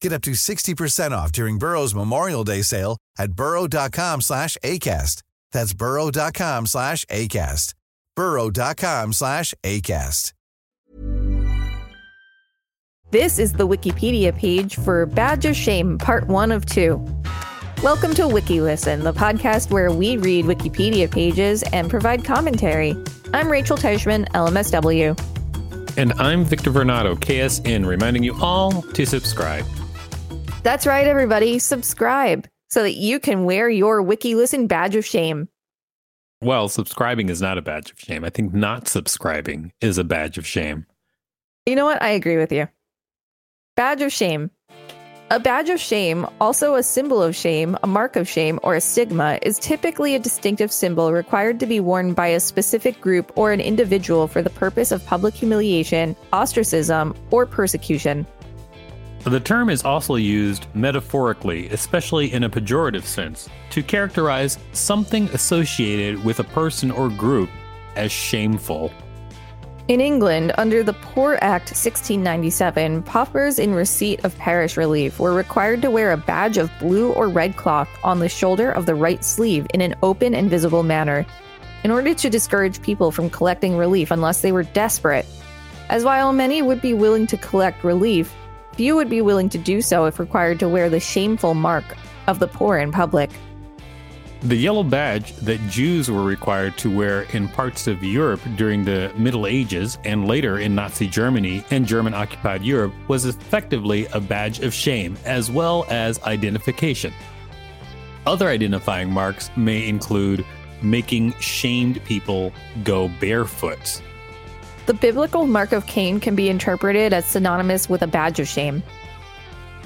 Get up to 60% off during Burrow's Memorial Day sale at burrow.com slash ACAST. That's burrow.com slash ACAST. burrow.com slash ACAST. This is the Wikipedia page for Badge of Shame, Part 1 of 2. Welcome to WikiListen, the podcast where we read Wikipedia pages and provide commentary. I'm Rachel Teichman, LMSW. And I'm Victor Varnado, KSN, reminding you all to subscribe. That's right, everybody. Subscribe so that you can wear your WikiListen badge of shame. Well, subscribing is not a badge of shame. I think not subscribing is a badge of shame. You know what? I agree with you. Badge of shame. A badge of shame, also a symbol of shame, a mark of shame, or a stigma, is typically a distinctive symbol required to be worn by a specific group or an individual for the purpose of public humiliation, ostracism, or persecution. The term is also used metaphorically, especially in a pejorative sense, to characterize something associated with a person or group as shameful. In England, under the Poor Act 1697, paupers in receipt of parish relief were required to wear a badge of blue or red cloth on the shoulder of the right sleeve in an open and visible manner, in order to discourage people from collecting relief unless they were desperate. As while many would be willing to collect relief, few would be willing to do so if required to wear the shameful mark of the poor in public. The yellow badge that Jews were required to wear in parts of Europe during the Middle Ages and later in Nazi Germany and German occupied Europe was effectively a badge of shame as well as identification. Other identifying marks may include making shamed people go barefoot the biblical mark of Cain can be interpreted as synonymous with a badge of shame.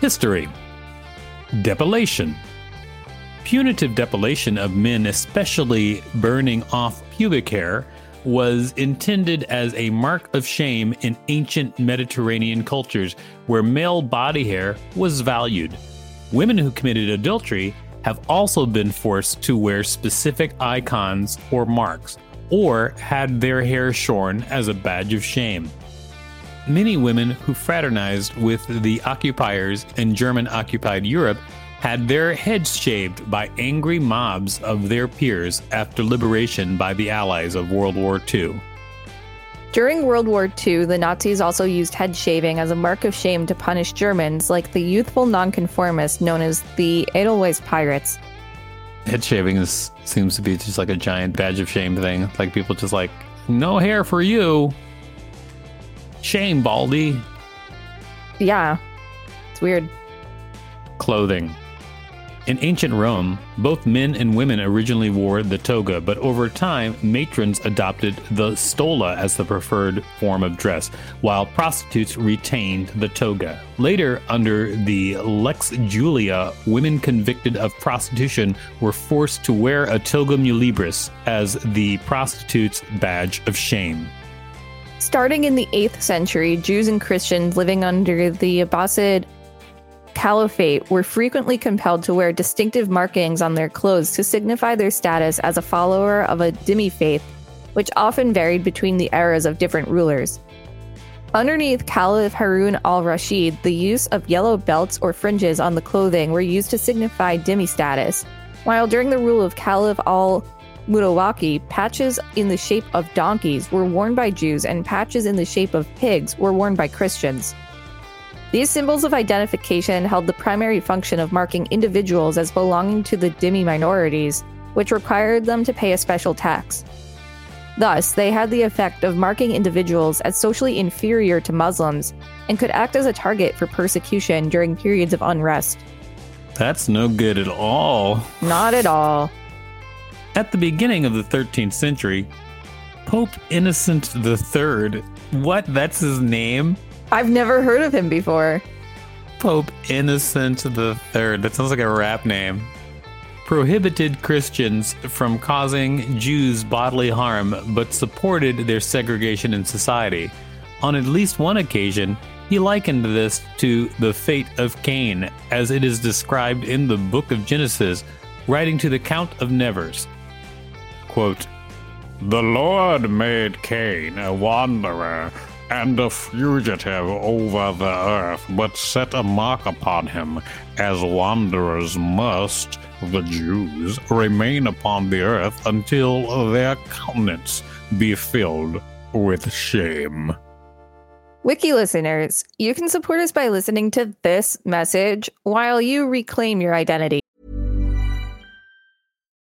History Depilation Punitive depilation of men, especially burning off pubic hair, was intended as a mark of shame in ancient Mediterranean cultures where male body hair was valued. Women who committed adultery have also been forced to wear specific icons or marks or had their hair shorn as a badge of shame. Many women who fraternized with the occupiers in German occupied Europe had their heads shaved by angry mobs of their peers after liberation by the Allies of World War II. During World War II, the Nazis also used head shaving as a mark of shame to punish Germans, like the youthful nonconformists known as the Edelweiss Pirates head shaving is seems to be just like a giant badge of shame thing. Like people just like, no hair for you. Shame, Baldy. Yeah. It's weird. Clothing. In ancient Rome, both men and women originally wore the toga, but over time, matrons adopted the stola as the preferred form of dress, while prostitutes retained the toga. Later, under the Lex Julia, women convicted of prostitution were forced to wear a toga muliebris as the prostitute's badge of shame. Starting in the 8th century, Jews and Christians living under the Abbasid Caliphate were frequently compelled to wear distinctive markings on their clothes to signify their status as a follower of a dhimmi faith, which often varied between the eras of different rulers. Underneath Caliph Harun al Rashid, the use of yellow belts or fringes on the clothing were used to signify dhimmi status, while during the rule of Caliph al Mutawakkil, patches in the shape of donkeys were worn by Jews and patches in the shape of pigs were worn by Christians. These symbols of identification held the primary function of marking individuals as belonging to the dhimmi minorities, which required them to pay a special tax. Thus, they had the effect of marking individuals as socially inferior to Muslims and could act as a target for persecution during periods of unrest. That's no good at all. Not at all. At the beginning of the 13th century, Pope Innocent III, what? That's his name? I've never heard of him before. Pope Innocent III. That sounds like a rap name. Prohibited Christians from causing Jews bodily harm, but supported their segregation in society. On at least one occasion, he likened this to the fate of Cain, as it is described in the book of Genesis, writing to the Count of Nevers. Quote, The Lord made Cain a wanderer and a fugitive over the earth, but set a mark upon him, as wanderers must, the Jews, remain upon the earth until their countenance be filled with shame. Wiki listeners, you can support us by listening to this message while you reclaim your identity.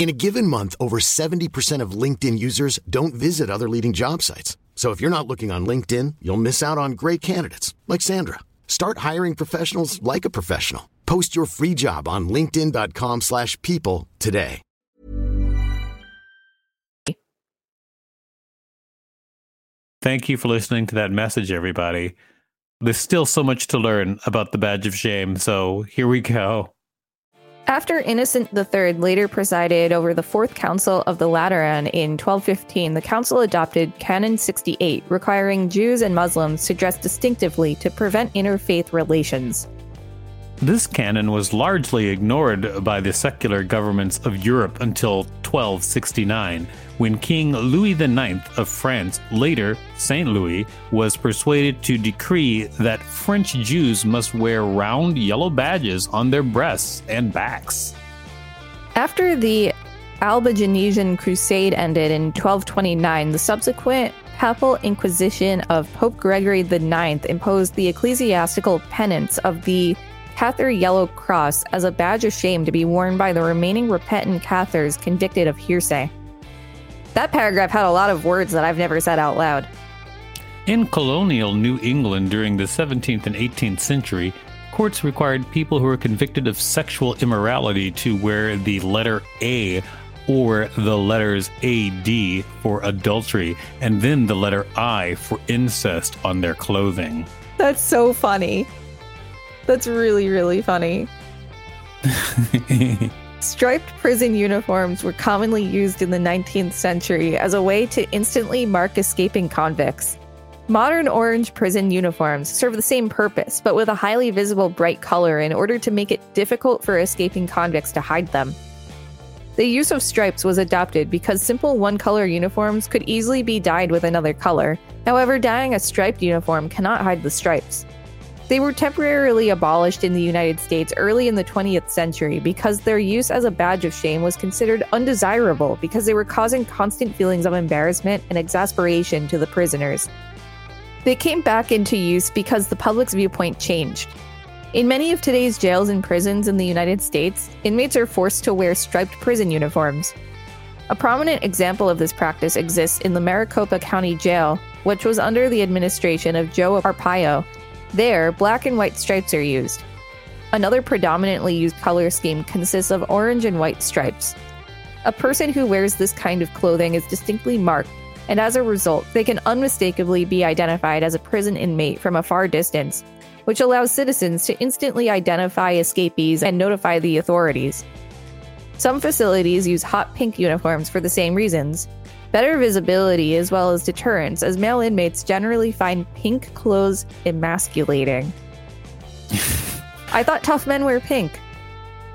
In a given month, over 70% of LinkedIn users don't visit other leading job sites. So if you're not looking on LinkedIn, you'll miss out on great candidates like Sandra. Start hiring professionals like a professional. Post your free job on linkedin.com/people today. Thank you for listening to that message, everybody. There's still so much to learn about the badge of shame, so here we go. After Innocent III later presided over the Fourth Council of the Lateran in 1215, the council adopted Canon 68, requiring Jews and Muslims to dress distinctively to prevent interfaith relations. This canon was largely ignored by the secular governments of Europe until 1269, when King Louis IX of France, later Saint Louis, was persuaded to decree that French Jews must wear round yellow badges on their breasts and backs. After the Albigensian Crusade ended in 1229, the subsequent Papal Inquisition of Pope Gregory IX imposed the ecclesiastical penance of the Cathar Yellow Cross as a badge of shame to be worn by the remaining repentant Cathars convicted of heresy. That paragraph had a lot of words that I've never said out loud. In colonial New England during the 17th and 18th century, courts required people who were convicted of sexual immorality to wear the letter A or the letters AD for adultery, and then the letter I for incest on their clothing. That's so funny. That's really, really funny. Striped prison uniforms were commonly used in the 19th century as a way to instantly mark escaping convicts. Modern orange prison uniforms serve the same purpose, but with a highly visible bright color in order to make it difficult for escaping convicts to hide them. The use of stripes was adopted because simple one color uniforms could easily be dyed with another color. However, dyeing a striped uniform cannot hide the stripes. They were temporarily abolished in the United States early in the 20th century because their use as a badge of shame was considered undesirable because they were causing constant feelings of embarrassment and exasperation to the prisoners. They came back into use because the public's viewpoint changed. In many of today's jails and prisons in the United States, inmates are forced to wear striped prison uniforms. A prominent example of this practice exists in the Maricopa County Jail, which was under the administration of Joe Arpaio. There, black and white stripes are used. Another predominantly used color scheme consists of orange and white stripes. A person who wears this kind of clothing is distinctly marked and as a result, they can unmistakably be identified as a prison inmate from a far distance, which allows citizens to instantly identify escapees and notify the authorities. Some facilities use hot pink uniforms for the same reasons better visibility as well as deterrence, as male inmates generally find pink clothes emasculating. I thought tough men wear pink.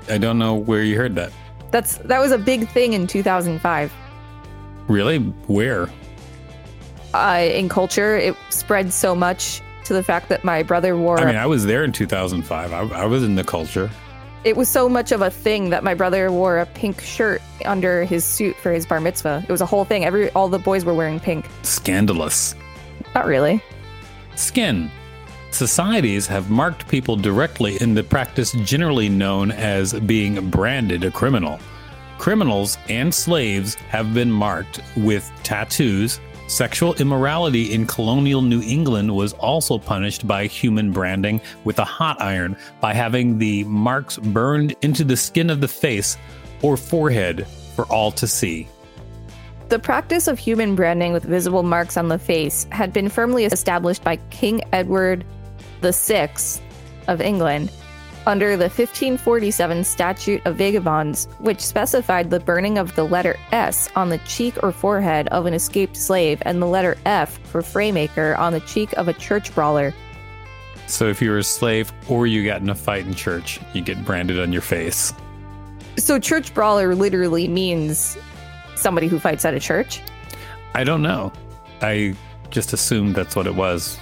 I don't know where you heard that. That's that was a big thing in 2005. Really? Where? uh, in culture, it spread so much to the fact that my brother wore. I mean, I was there in 2005. I, I was in the culture. It was so much of a thing that my brother wore a pink shirt under his suit for his bar mitzvah. It was a whole thing. Every all the boys were wearing pink. Scandalous. Not really. Skin. Societies have marked people directly in the practice generally known as being branded a criminal. Criminals and slaves have been marked with tattoos, Sexual immorality in colonial New England was also punished by human branding with a hot iron by having the marks burned into the skin of the face or forehead for all to see. The practice of human branding with visible marks on the face had been firmly established by King Edward VI of England under the 1547 Statute of Vagabonds, which specified the burning of the letter S on the cheek or forehead of an escaped slave and the letter F for Fraymaker on the cheek of a church brawler. So if you were a slave or you got in a fight in church, you get branded on your face. So church brawler literally means somebody who fights at a church? I don't know. I just assumed that's what it was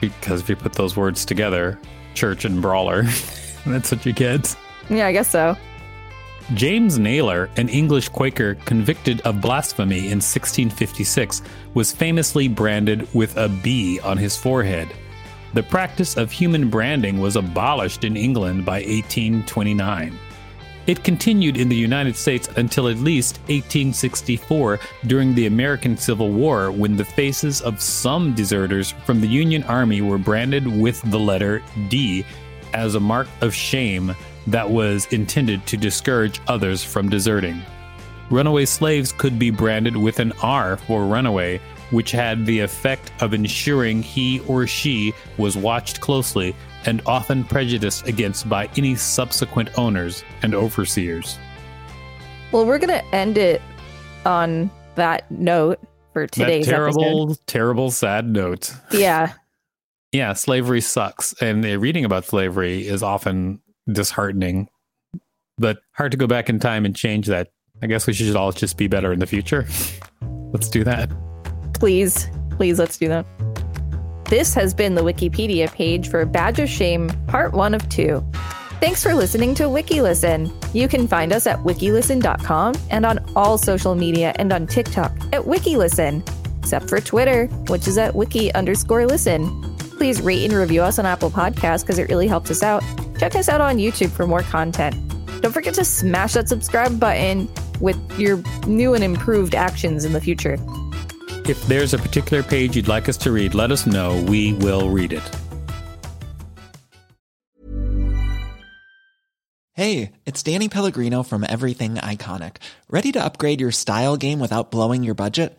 because if you put those words together, church and brawler, That's what you get. Yeah, I guess so. James Nayler, an English Quaker convicted of blasphemy in 1656, was famously branded with a B on his forehead. The practice of human branding was abolished in England by 1829. It continued in the United States until at least 1864 during the American Civil War when the faces of some deserters from the Union Army were branded with the letter D as a mark of shame that was intended to discourage others from deserting. Runaway slaves could be branded with an R for runaway, which had the effect of ensuring he or she was watched closely and often prejudiced against by any subsequent owners and overseers. Well, we're going to end it on that note for today's that terrible, episode. terrible, sad note. Yeah. Yeah, slavery sucks. And reading about slavery is often disheartening, but hard to go back in time and change that. I guess we should all just be better in the future. let's do that. Please, please, let's do that. This has been the Wikipedia page for Badge of Shame, part one of two. Thanks for listening to WikiListen. You can find us at wikilisten.com and on all social media and on TikTok at WikiListen, except for Twitter, which is at wiki underscore listen please rate and review us on Apple Podcasts because it really helps us out. Check us out on YouTube for more content. Don't forget to smash that subscribe button with your new and improved actions in the future. If there's a particular page you'd like us to read, let us know. We will read it. Hey, it's Danny Pellegrino from Everything Iconic. Ready to upgrade your style game without blowing your budget?